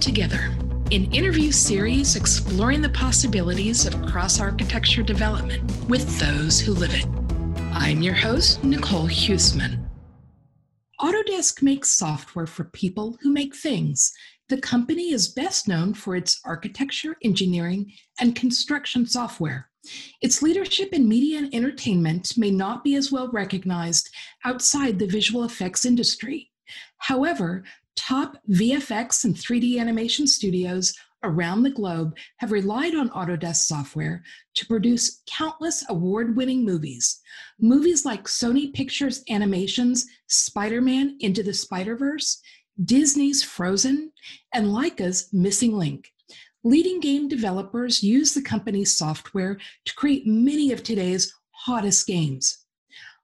Together, an interview series exploring the possibilities of cross architecture development with those who live it. I'm your host, Nicole Huesman. Autodesk makes software for people who make things. The company is best known for its architecture, engineering, and construction software. Its leadership in media and entertainment may not be as well recognized outside the visual effects industry. However, top VFX and 3D animation studios around the globe have relied on Autodesk software to produce countless award winning movies. Movies like Sony Pictures Animation's Spider Man Into the Spider Verse, Disney's Frozen, and Laika's Missing Link. Leading game developers use the company's software to create many of today's hottest games.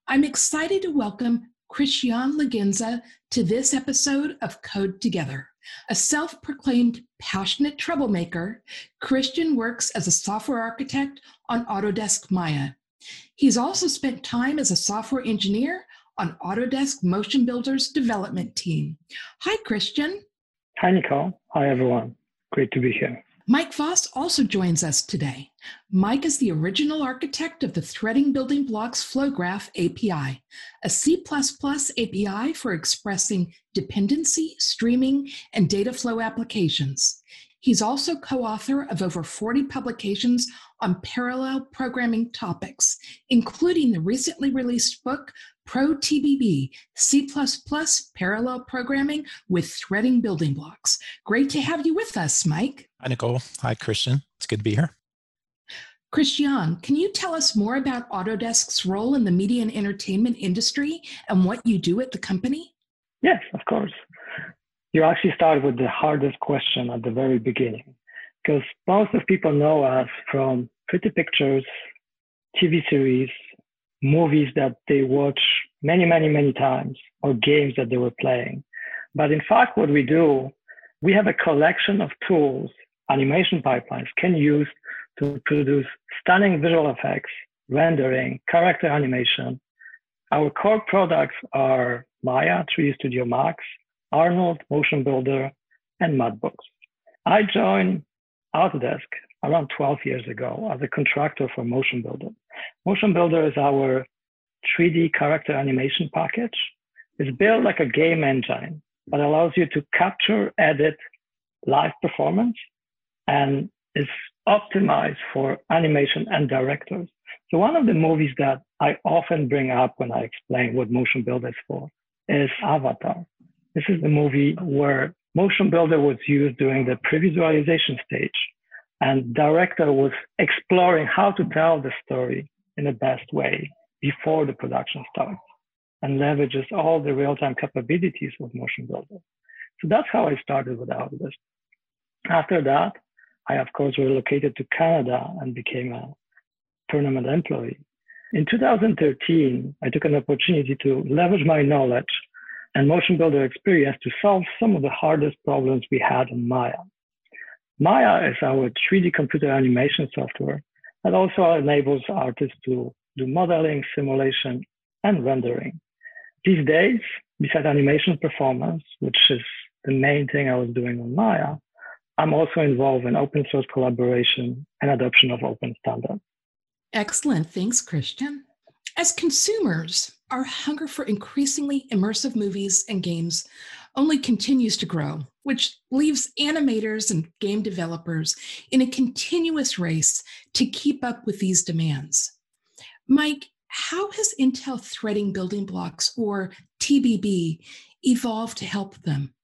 I'm excited to welcome Krystian Ligenza to this episode of Code Together. A self proclaimed passionate troublemaker, Krystian works as a software architect on Autodesk Maya. He's also spent time as a software engineer on Autodesk Motion Builder's development team. Hi, Krystian. Hi, Nicole. Hi, everyone. Great to be here. Mike Voss also joins us today. Mike is the original architect of the Threading Building Blocks FlowGraph API, a C++ API for expressing dependency, streaming, and data flow applications. He's also co author of over 40 publications on parallel programming topics, including the recently released book Pro TBB, C++ parallel programming with threading building blocks. Great to have you with us, Mike. Hi, Nicole. Hi, Krystian. It's good to be here. Krystian, can you tell us more about Autodesk's role in the media and entertainment industry and what you do at the company? Yes, of course. You actually start with the hardest question at the very beginning, because most of people know us from pretty pictures, TV series, movies that they watch many, many, many times or games that they were playing. But in fact, what we do, we have a collection of tools animation pipelines can use to produce stunning visual effects, rendering, character animation. Our core products are Maya, 3D Studio Max, Arnold, Motion Builder, and Mudbox. I joined Autodesk around 12 years ago as a contractor for Motion Builder. Motion Builder is our 3D character animation package. It's built like a game engine, but allows you to capture, edit live performance, and is optimized for animation and directors. So one of the movies that I often bring up when I explain what Motion Builder is for is Avatar. This is the movie where Motion Builder was used during the pre-visualization stage and director was exploring how to tell the story in the best way before the production starts and leverages all the real-time capabilities of Motion Builder. So that's how I started with Autodesk. After that, I of course relocated to Canada and became a tournament employee. In 2013, I took an opportunity to leverage my knowledge and Motion Builder experience to solve some of the hardest problems we had in Maya. Maya is our 3D computer animation software that also enables artists to do modeling, simulation, and rendering. These days, besides animation performance, which is the main thing I was doing on Maya, I'm also involved in open source collaboration and adoption of open standards. Excellent. Thanks, Krystian. As consumers, our hunger for increasingly immersive movies and games only continues to grow, which leaves animators and game developers in a continuous race to keep up with these demands. Mike, how has Intel threading building blocks or TBB evolved to help them?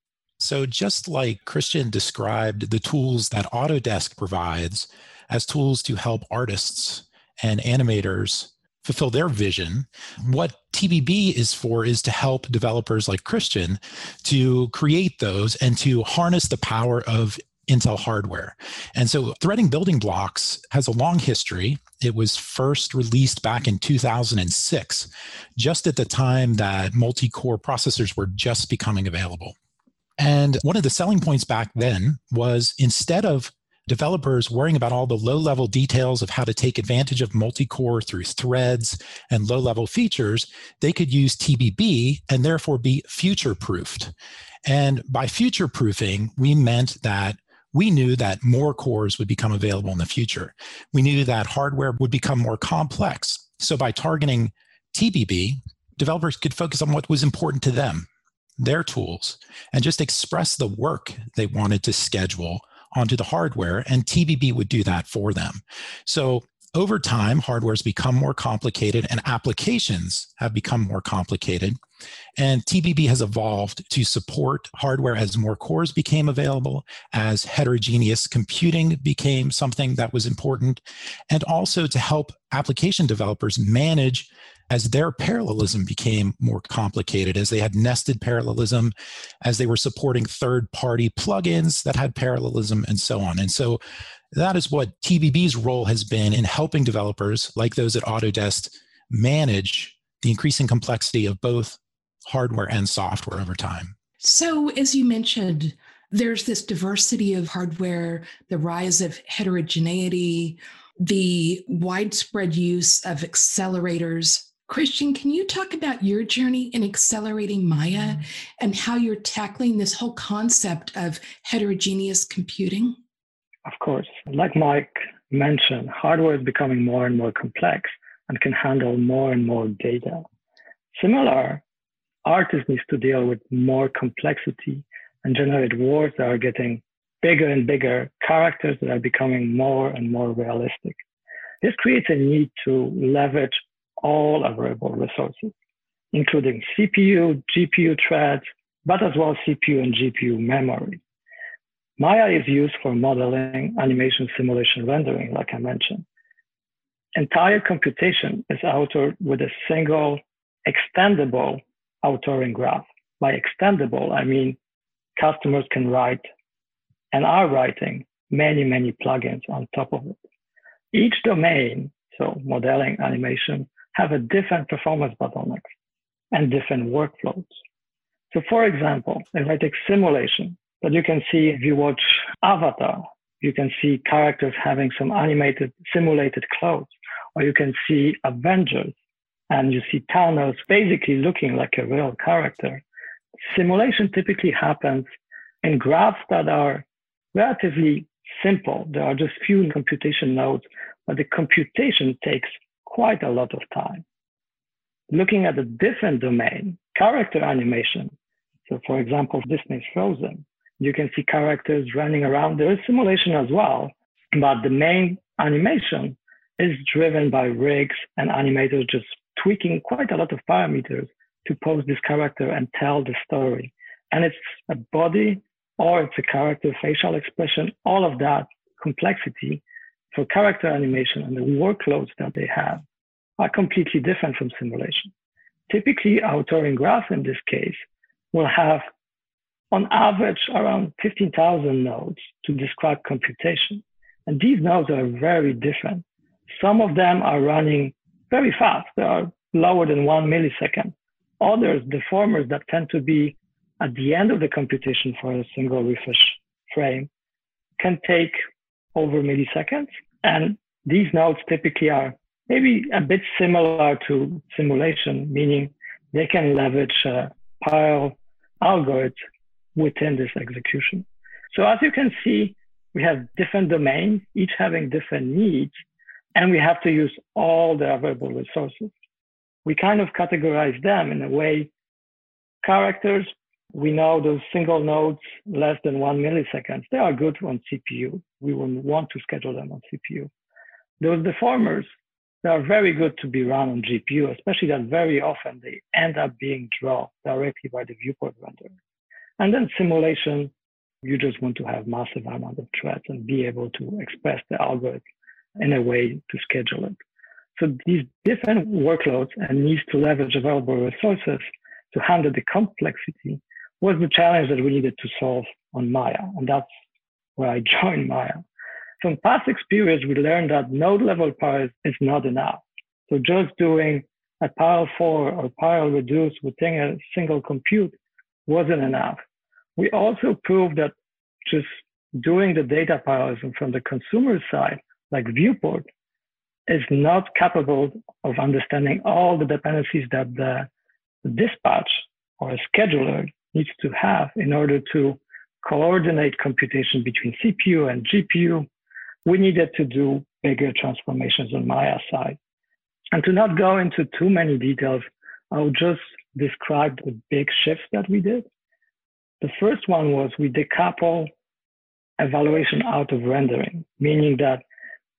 So, just like Krystian described the tools that Autodesk provides as tools to help artists and animators fulfill their vision. What TBB is for is to help developers like Krystian to create those and to harness the power of Intel hardware. And so threading building blocks has a long history. It was first released back in 2006, just at the time that multi core processors were just becoming available. And one of the selling points back then was instead of developers worrying about all the low level details of how to take advantage of multi core through threads and low level features, they could use TBB and therefore be future proofed. And by future proofing, we meant that we knew that more cores would become available in the future. We knew that hardware would become more complex. So by targeting TBB, developers could focus on what was important to them, their tools, and just express the work they wanted to schedule onto the hardware, and TBB would do that for them. So over time, hardware has become more complicated and applications have become more complicated. And TBB has evolved to support hardware as more cores became available, as heterogeneous computing became something that was important, and also to help application developers manage as their parallelism became more complicated, as they had nested parallelism, as they were supporting third party plugins that had parallelism, and so on. And so that is what TBB's role has been in helping developers like those at Autodesk manage the increasing complexity of both hardware and software over time. So, as you mentioned, there's this diversity of hardware, the rise of heterogeneity, the widespread use of accelerators Krystian, can you talk about your journey in accelerating Maya mm-hmm. and how you're tackling this whole concept of heterogeneous computing? Of course. Like Mike mentioned, hardware is becoming more and more complex and can handle more and more data. Similar, artists need to deal with more complexity and generate words that are getting bigger and bigger, characters that are becoming more and more realistic. This creates a need to leverage all available resources, including CPU, GPU threads, but as well CPU and GPU memory. Maya is used for modeling, animation, simulation, rendering, like I mentioned. Entire computation is authored with a single extendable authoring graph. By extendable, I mean customers can write and are writing many, many plugins on top of it. Each domain, so modeling, animation, have a different performance bottlenecks and different workflows. So for example, if I take simulation, but you can see if you watch Avatar, you can see characters having some animated, simulated clothes, or you can see Avengers and you see Thanos basically looking like a real character. Simulation typically happens in graphs that are relatively simple. There are just few computation nodes, but the computation takes quite a lot of time. Looking at a different domain, character animation. So for example, Disney's Frozen, you can see characters running around. There is simulation as well, but the main animation is driven by rigs and animators just tweaking quite a lot of parameters to pose this character and tell the story. And it's a body or it's a character facial expression, all of that complexity for character animation and the workloads that they have are completely different from simulation. Typically, authoring graph in this case will have on average around 15,000 nodes to describe computation. And these nodes are very different. Some of them are running very fast. They are lower than one millisecond. Others, the deformers that tend to be at the end of the computation for a single refresh frame, can take over milliseconds. And these nodes typically are maybe a bit similar to simulation, meaning they can leverage uh, parallel algorithms within this execution. So as you can see, we have different domains, each having different needs, and we have to use all the available resources. We kind of categorize them in a way. Characters, we know those single nodes less than one millisecond, they are good on CPU. We will want to schedule them on CPU. Those deformers, they are very good to be run on GPU, especially that very often they end up being drawn directly by the viewport renderer. And then simulation, you just want to have massive amount of threads and be able to express the algorithm in a way to schedule it. So these different workloads and needs to leverage available resources to handle the complexity was the challenge that we needed to solve on Maya. And that's where I joined Maya. From past experience, we learned that node level power is not enough. So just doing a parallel for or parallel reduce within a single compute wasn't enough. We also proved that just doing the data parallelism from the consumer side, like Viewport, is not capable of understanding all the dependencies that the dispatch or scheduler needs to have in order to coordinate computation between CPU and GPU. We needed to do bigger transformations on Maya side. And to not go into too many details, I'll just describe the big shifts that we did. The first one was we decouple evaluation out of rendering, meaning that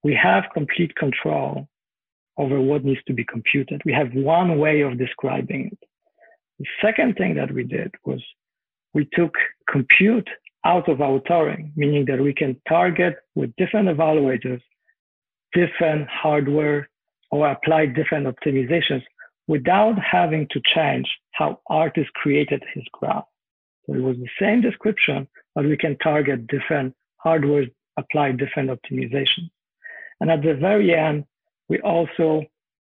we have complete control over what needs to be computed. We have one way of describing it. The second thing that we did was we took compute out of authoring, meaning that we can target with different evaluators different hardware or apply different optimizations without having to change how artist created his graph. So it was the same description, but we can target different hardware, apply different optimizations. And at the very end, we also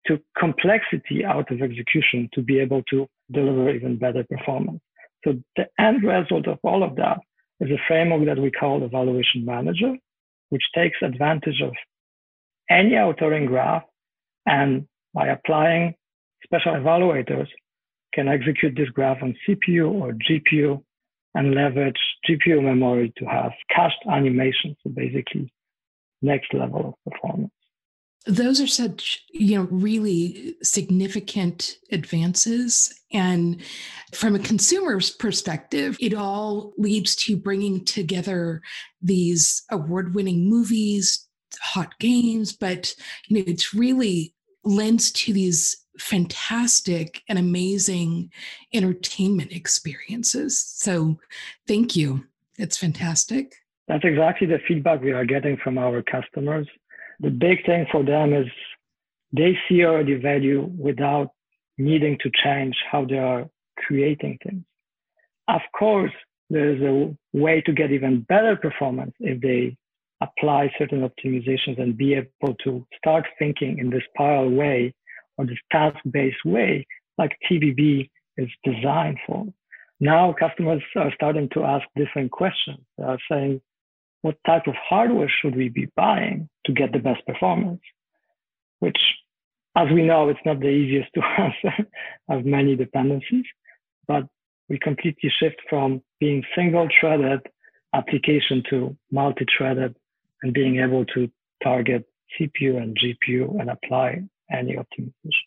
took complexity out of execution to be able to deliver even better performance. So the end result of all of that is a framework that we call Evaluation Manager, which takes advantage of any authoring graph and by applying special evaluators can execute this graph on CPU or GPU and leverage GPU memory to have cached animations. So basically next level of performance. Those are such you know really significant advances. And from a consumer's perspective it all leads to bringing together these award-winning movies hot games but you know it's really lends to these fantastic and amazing entertainment experiences. So thank you. It's fantastic that's exactly the feedback we are getting from our customers the big thing for them is they see already value without needing to change how they are creating things. Of course, there's a way to get even better performance if they apply certain optimizations and be able to start thinking in this parallel way or this task-based way like TBB is designed for. Now customers are starting to ask different questions. They are saying, what type of hardware should we be buying to get the best performance? Which, as we know, it's not the easiest to answer, have many dependencies, but we completely shift from being single threaded application to multi threaded and being able to target CPU and GPU and apply any optimization.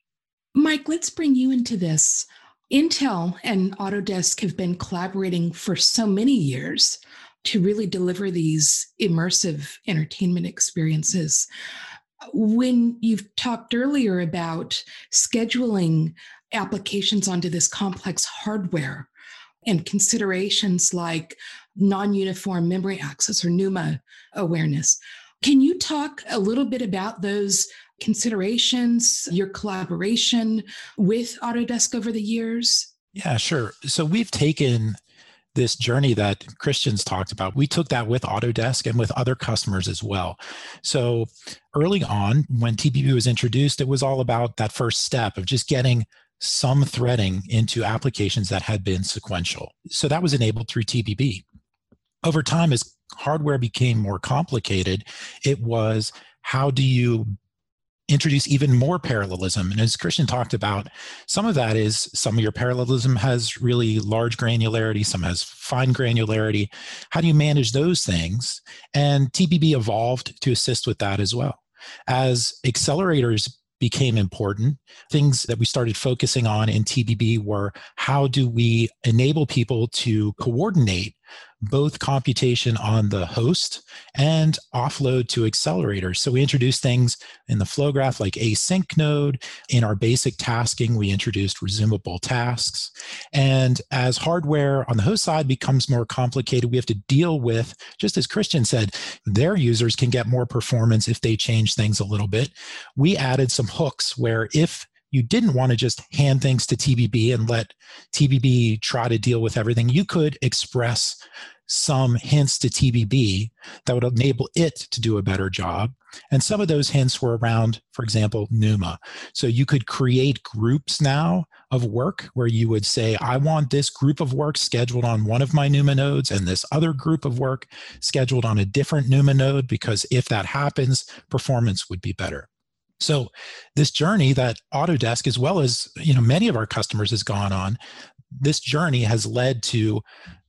Mike, let's bring you into this. Intel and Autodesk have been collaborating for so many years to really deliver these immersive entertainment experiences. When you've talked earlier about scheduling applications onto this complex hardware and considerations like non uniform memory access or NUMA awareness, can you talk a little bit about those considerations, your collaboration with Autodesk over the years? Yeah, sure. So we've taken this journey that Krystian's talked about, we took that with Autodesk and with other customers as well. So early on, when TBB was introduced, it was all about that first step of just getting some threading into applications that had been sequential. So that was enabled through TBB. Over time, as hardware became more complicated, it was how do you introduce even more parallelism. And as Krystian talked about, some of that is some of your parallelism has really large granularity, some has fine granularity. How do you manage those things? And TBB evolved to assist with that as well. As accelerators became important. Things that we started focusing on in TBB were how do we enable people to coordinate both computation on the host and offload to accelerators. So we introduced things in the flow graph like async node. In our basic tasking, we introduced resumable tasks. And as hardware on the host side becomes more complicated, we have to deal with, just as Krystian said, their users can get more performance if they change things a little bit. We added some hooks where if you didn't want to just hand things to TBB and let TBB try to deal with everything. You could express some hints to TBB that would enable it to do a better job. And some of those hints were around, for example, NUMA. So you could create groups now of work where you would say, I want this group of work scheduled on one of my NUMA nodes and this other group of work scheduled on a different NUMA node, because if that happens, performance would be better. So this journey that Autodesk, as well as you know many of our customers, has gone on, this journey has led to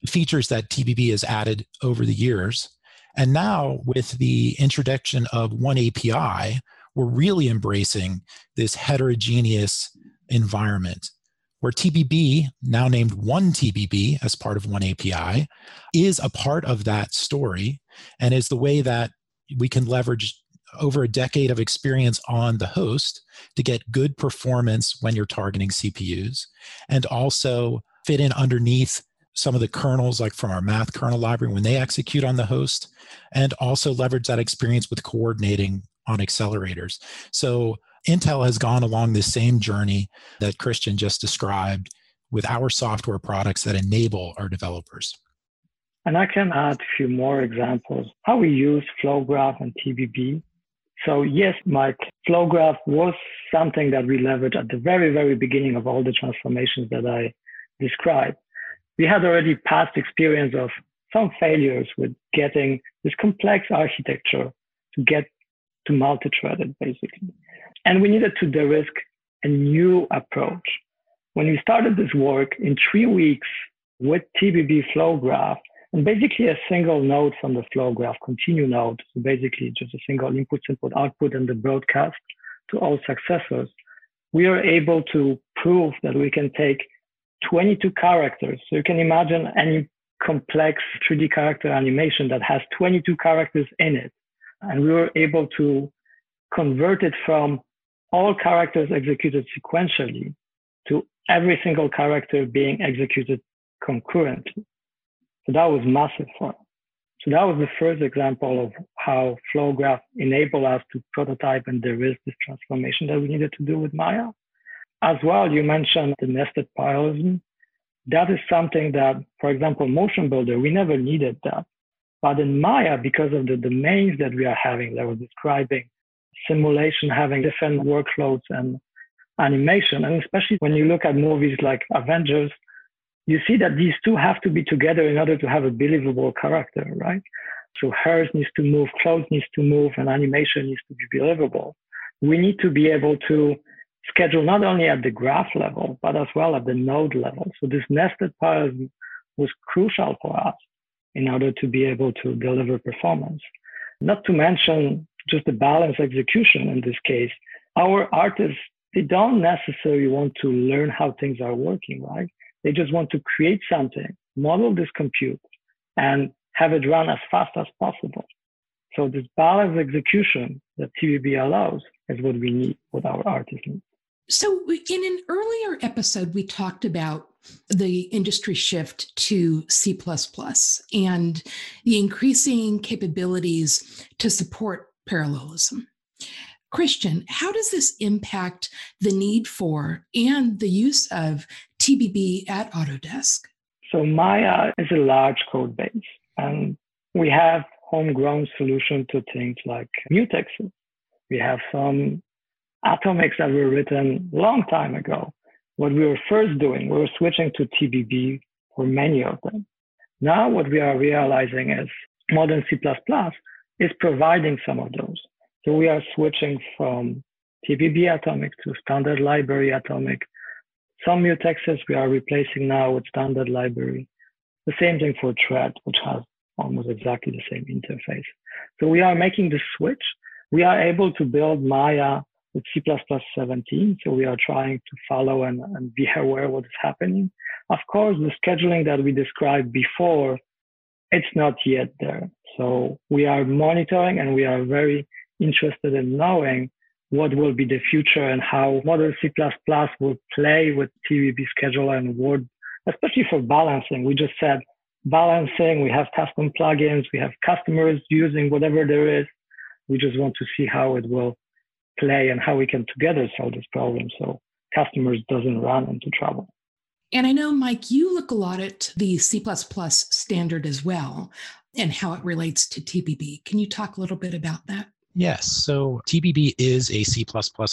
features that TBB has added over the years. And now, with the introduction of oneAPI, we're really embracing this heterogeneous environment where TBB, now named oneTBB as part of oneAPI, is a part of that story and is the way that we can leverage over a decade of experience on the host to get good performance when you're targeting CPUs and also fit in underneath some of the kernels like from our math kernel library when they execute on the host and also leverage that experience with coordinating on accelerators. So intel has gone along this same journey that Krystian just described with our software products that enable our developers. And i can add a few more examples. How we use flowgraph and tbb so yes, Mike, FlowGraph was something that we leveraged at the very, very beginning of all the transformations that I described. We had already past experience of some failures with getting this complex architecture to get to multi-threaded basically. And we needed to de-risk a new approach. When we started this work in three weeks with TBB FlowGraph, and basically a single node from the flow graph, continue node, so basically just a single input, input, output, and the broadcast to all successors, we are able to prove that we can take 22 characters. So you can imagine any complex 3D character animation that has 22 characters in it. And we were able to convert it from all characters executed sequentially to every single character being executed concurrently. So that was massive fun. So that was the first example of how FlowGraph enabled us to prototype and de-risk this transformation that we needed to do with Maya. As well, you mentioned the nested parallelism. That is something that, for example, Motion Builder, we never needed that. But in Maya, because of the domains that we are having that was describing simulation having different workloads and animation, and especially when you look at movies like Avengers, you see that these two have to be together in order to have a believable character, right? So hairs needs to move, clothes needs to move, and animation needs to be believable. We need to be able to schedule not only at the graph level, but as well at the node level. So this nested parallelism was crucial for us in order to be able to deliver performance. Not to mention just the balance execution in this case. Our artists, they don't necessarily want to learn how things are working, right? They just want to create something, model this compute, and have it run as fast as possible. So this balanced execution that TBB allows is what we need, what our artists need. So in an earlier episode, we talked about the industry shift to C and the increasing capabilities to support parallelism. Krystian, how does this impact the need for and the use of TBB at Autodesk? So Maya is a large code base, and we have homegrown solution to things like mutexes. We have some atomics that were written long time ago. What we were first doing, we were switching to TBB for many of them. Now what we are realizing is modern C++ is providing some of those. So we are switching from TBB atomic to standard library atomic some mutexes we are replacing now with standard library. The same thing for thread, which has almost exactly the same interface. So we are making the switch. We are able to build Maya with C++ 17. So we are trying to follow and, and be aware what is happening. Of course, the scheduling that we described before, it's not yet there. So we are monitoring and we are very interested in knowing what will be the future and how modern C++ will play with TBB scheduler and Word, especially for balancing. We just said balancing, we have custom plugins, we have customers using whatever there is. We just want to see how it will play and how we can together solve this problem. So customers doesn't run into trouble. And I know, Mike, you look a lot at the C standard as well and how it relates to TBB. Can you talk a little bit about that? Yes. So TBB is a C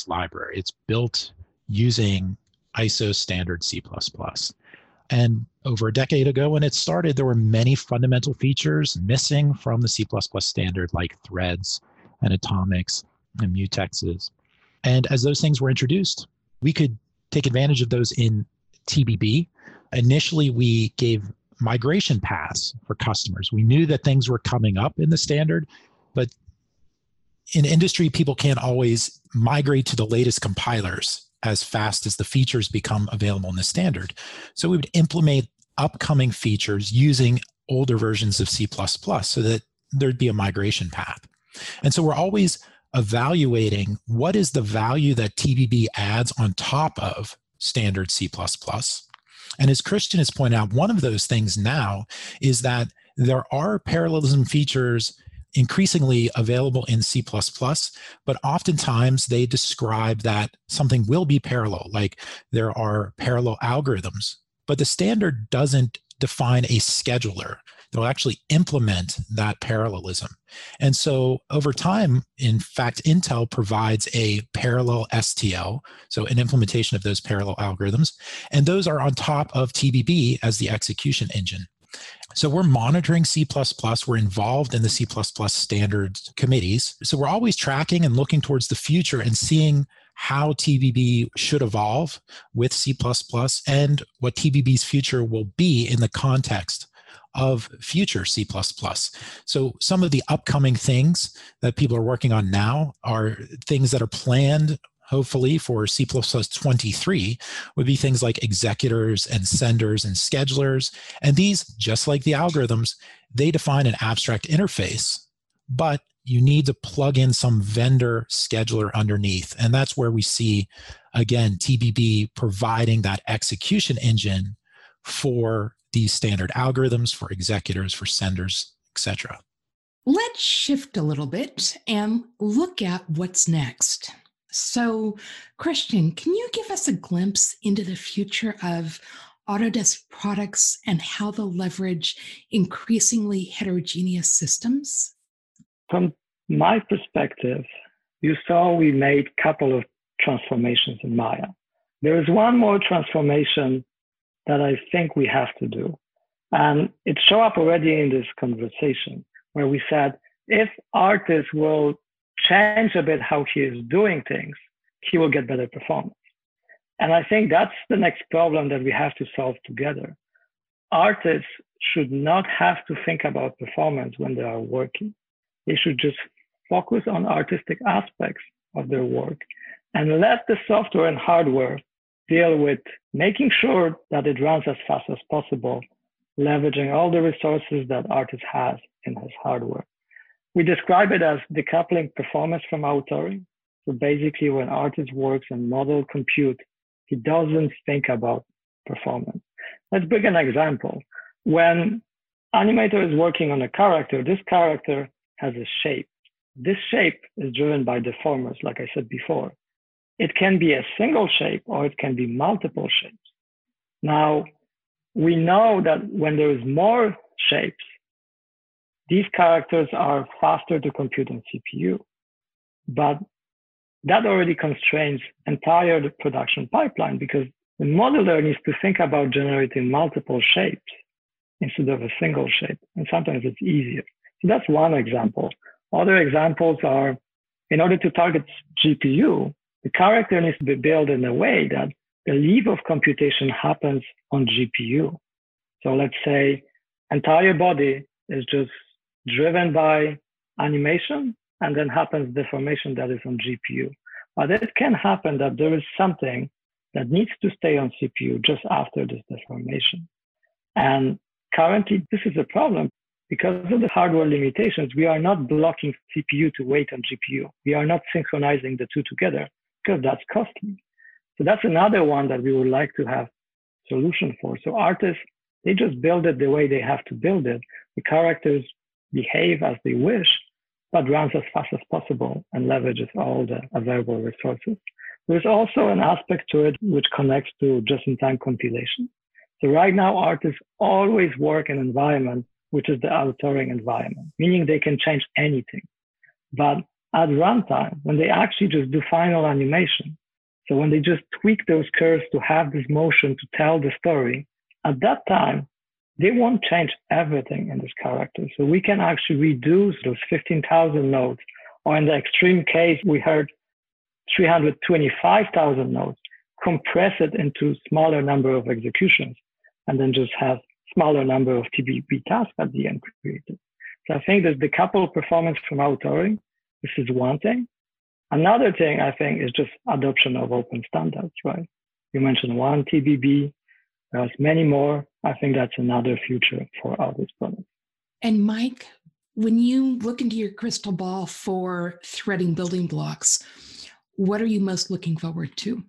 library. It's built using ISO standard C. And over a decade ago, when it started, there were many fundamental features missing from the C standard, like threads and atomics and mutexes. And as those things were introduced, we could take advantage of those in TBB. Initially, we gave migration paths for customers. We knew that things were coming up in the standard, but in industry, people can't always migrate to the latest compilers as fast as the features become available in the standard. So we would implement upcoming features using older versions of C so that there'd be a migration path. And so we're always evaluating what is the value that TBB adds on top of standard C. And as Krystian has pointed out, one of those things now is that there are parallelism features increasingly available in C, but oftentimes they describe that something will be parallel, like there are parallel algorithms. But the standard doesn't define a scheduler that will actually implement that parallelism. And so over time, in fact, Intel provides a parallel STL, so an implementation of those parallel algorithms, and those are on top of TBB as the execution engine. So we're monitoring C++. We're involved in the C++ standards committees. So we're always tracking and looking towards the future and seeing how TBB should evolve with C++ and what TBB's future will be in the context of future C++. So some of the upcoming things that people are working on now are things that are planned hopefully for C++ 23 would be things like executors and senders and schedulers. And these, just like the algorithms, they define an abstract interface, but you need to plug in some vendor scheduler underneath. And that's where we see, again, TBB providing that execution engine for these standard algorithms, for executors, for senders, etc. Let's shift a little bit and look at what's next. So, Krystian, can you give us a glimpse into the future of Autodesk products and how they'll leverage increasingly heterogeneous systems? From my perspective, you saw we made a couple of transformations in Maya. There is one more transformation that I think we have to do. And it showed up already in this conversation where we said, if artists will change a bit how he is doing things, he will get better performance. And I think that's the next problem that we have to solve together. Artists should not have to think about performance when they are working. They should just focus on artistic aspects of their work and let the software and hardware deal with making sure that it runs as fast as possible, leveraging all the resources that artist has in his hardware. We describe it as decoupling performance from authoring. So basically, when artist works in model compute, he doesn't think about performance. Let's bring an example. When animator is working on a character, this character has a shape. This shape is driven by deformers, like I said before. It can be a single shape or it can be multiple shapes. Now, we know that when there is more shapes, these characters are faster to compute on CPU. But that already constrains entire production pipeline because the modeler needs to think about generating multiple shapes instead of a single shape. And sometimes it's easier. So that's one example. Other examples are in order to target GPU, the character needs to be built in a way that the leap of computation happens on GPU. So let's say entire body is just driven by animation and then happens deformation that is on GPU. But it can happen that there is something that needs to stay on CPU just after this deformation. And currently, this is a problem because of the hardware limitations. We are not blocking CPU to wait on GPU. We are not synchronizing the two together because that's costly. So that's another one that we would like to have solution for. So artists, they just build it the way they have to build it. The characters behave as they wish, but runs as fast as possible and leverages all the available resources. There's also an aspect to it which connects to just-in-time compilation. So right now, artists always work in an environment which is the authoring environment, meaning they can change anything. But at runtime, when they actually just do final animation, so when they just tweak those curves to have this motion to tell the story, at that time, they won't change everything in this character. So we can actually reduce those 15,000 nodes, or in the extreme case, we heard 325,000 nodes, compress it into smaller number of executions, and then just have smaller number of TBB tasks at the end created. So I think that the couple performance from authoring, this is one thing. Another thing I think is just adoption of open standards, right? You mentioned oneTBB, there's many more. I think that's another future for all these products. And Mike, when you look into your crystal ball for threading building blocks, what are you most looking forward to?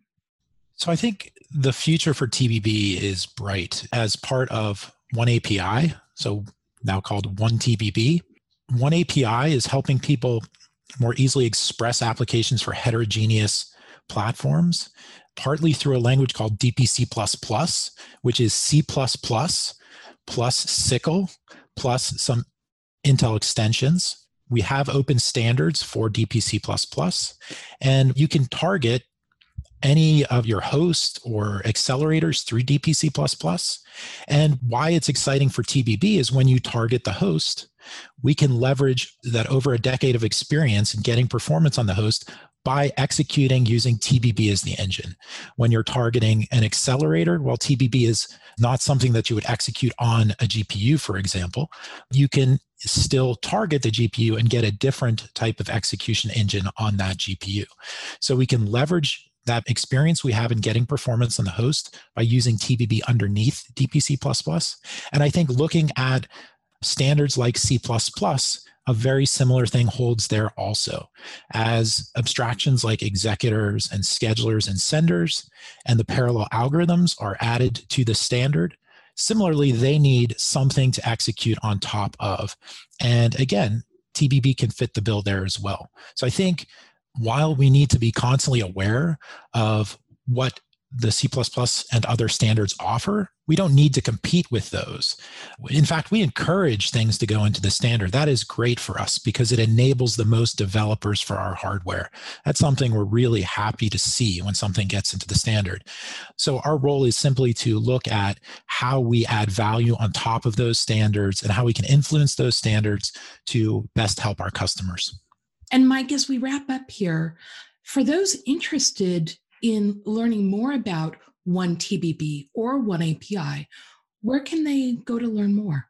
So I think the future for TBB is bright as part of oneAPI, so now called oneTBB. One API is helping people more easily express applications for heterogeneous platforms partly through a language called DPC++, which is C++ plus SYCL plus some Intel extensions. We have open standards for DPC++, and you can target any of your hosts or accelerators through DPC++. And why it's exciting for TBB is when you target the host, we can leverage that over a decade of experience in getting performance on the host by executing using TBB as the engine. When you're targeting an accelerator, while TBB is not something that you would execute on a GPU, for example, you can still target the GPU and get a different type of execution engine on that GPU. So we can leverage that experience we have in getting performance on the host by using TBB underneath DPC++. And I think looking at standards like C++, a very similar thing holds there also. As abstractions like executors and schedulers and senders and the parallel algorithms are added to the standard, similarly, they need something to execute on top of. And again, TBB can fit the bill there as well. So I think while we need to be constantly aware of what the C and other standards offer, we don't need to compete with those. In fact, we encourage things to go into the standard. That is great for us because it enables the most developers for our hardware. That's something we're really happy to see when something gets into the standard. So, our role is simply to look at how we add value on top of those standards and how we can influence those standards to best help our customers. And, Mike, as we wrap up here, for those interested in learning more about oneTBB or oneAPI, where can they go to learn more?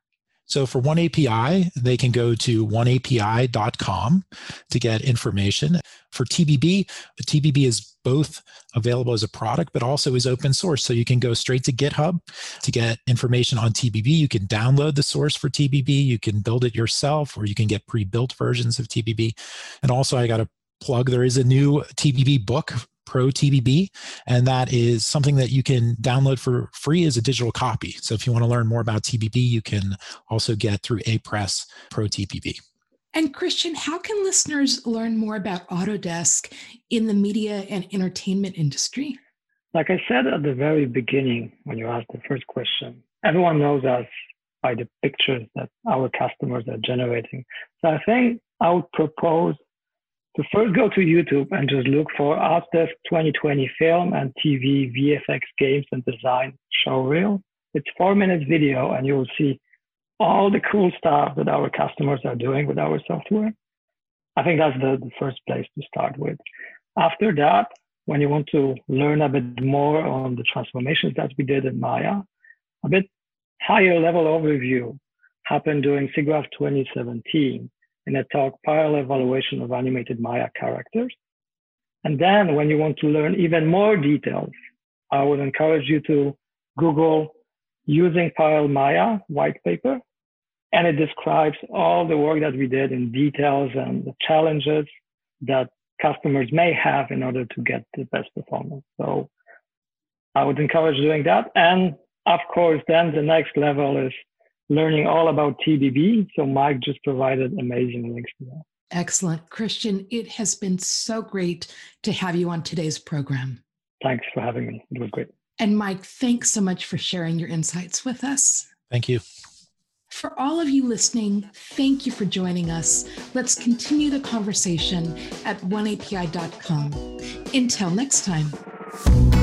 So for oneAPI, they can go to oneapi.com to get information. For TBB, TBB is both available as a product, but also is open source. So you can go straight to GitHub to get information on TBB. You can download the source for TBB. You can build it yourself, or you can get pre-built versions of TBB. And also, I got to plug there is a new TBB book Pro TBB, and that is something that you can download for free as a digital copy. So if you want to learn more about TBB, you can also get through Apress Pro TBB. And Krystian, how can listeners learn more about Autodesk in the media and entertainment industry? Like I said at the very beginning, when you asked the first question, everyone knows us by the pictures that our customers are generating. So I think I would propose to first go to YouTube and just look for Autodesk 2020 film and TV VFX games and design showreel. It's four minutes video and you will see all the cool stuff that our customers are doing with our software. I think that's the, the first place to start with. After that, when you want to learn a bit more on the transformations that we did in Maya, a bit higher level overview happened during SIGGRAPH 2017 in a talk parallel evaluation of animated Maya characters. And then when you want to learn even more details, I would encourage you to Google using Parallel Maya white paper. And it describes all the work that we did in details and the challenges that customers may have in order to get the best performance. So I would encourage doing that. And of course, then the next level is learning all about TBB. So Mike just provided amazing links to that. Excellent. Krystian, it has been so great to have you on today's program. Thanks for having me. It was great. And Mike, thanks so much for sharing your insights with us. Thank you. For all of you listening, thank you for joining us. Let's continue the conversation at oneapi.com. Until next time.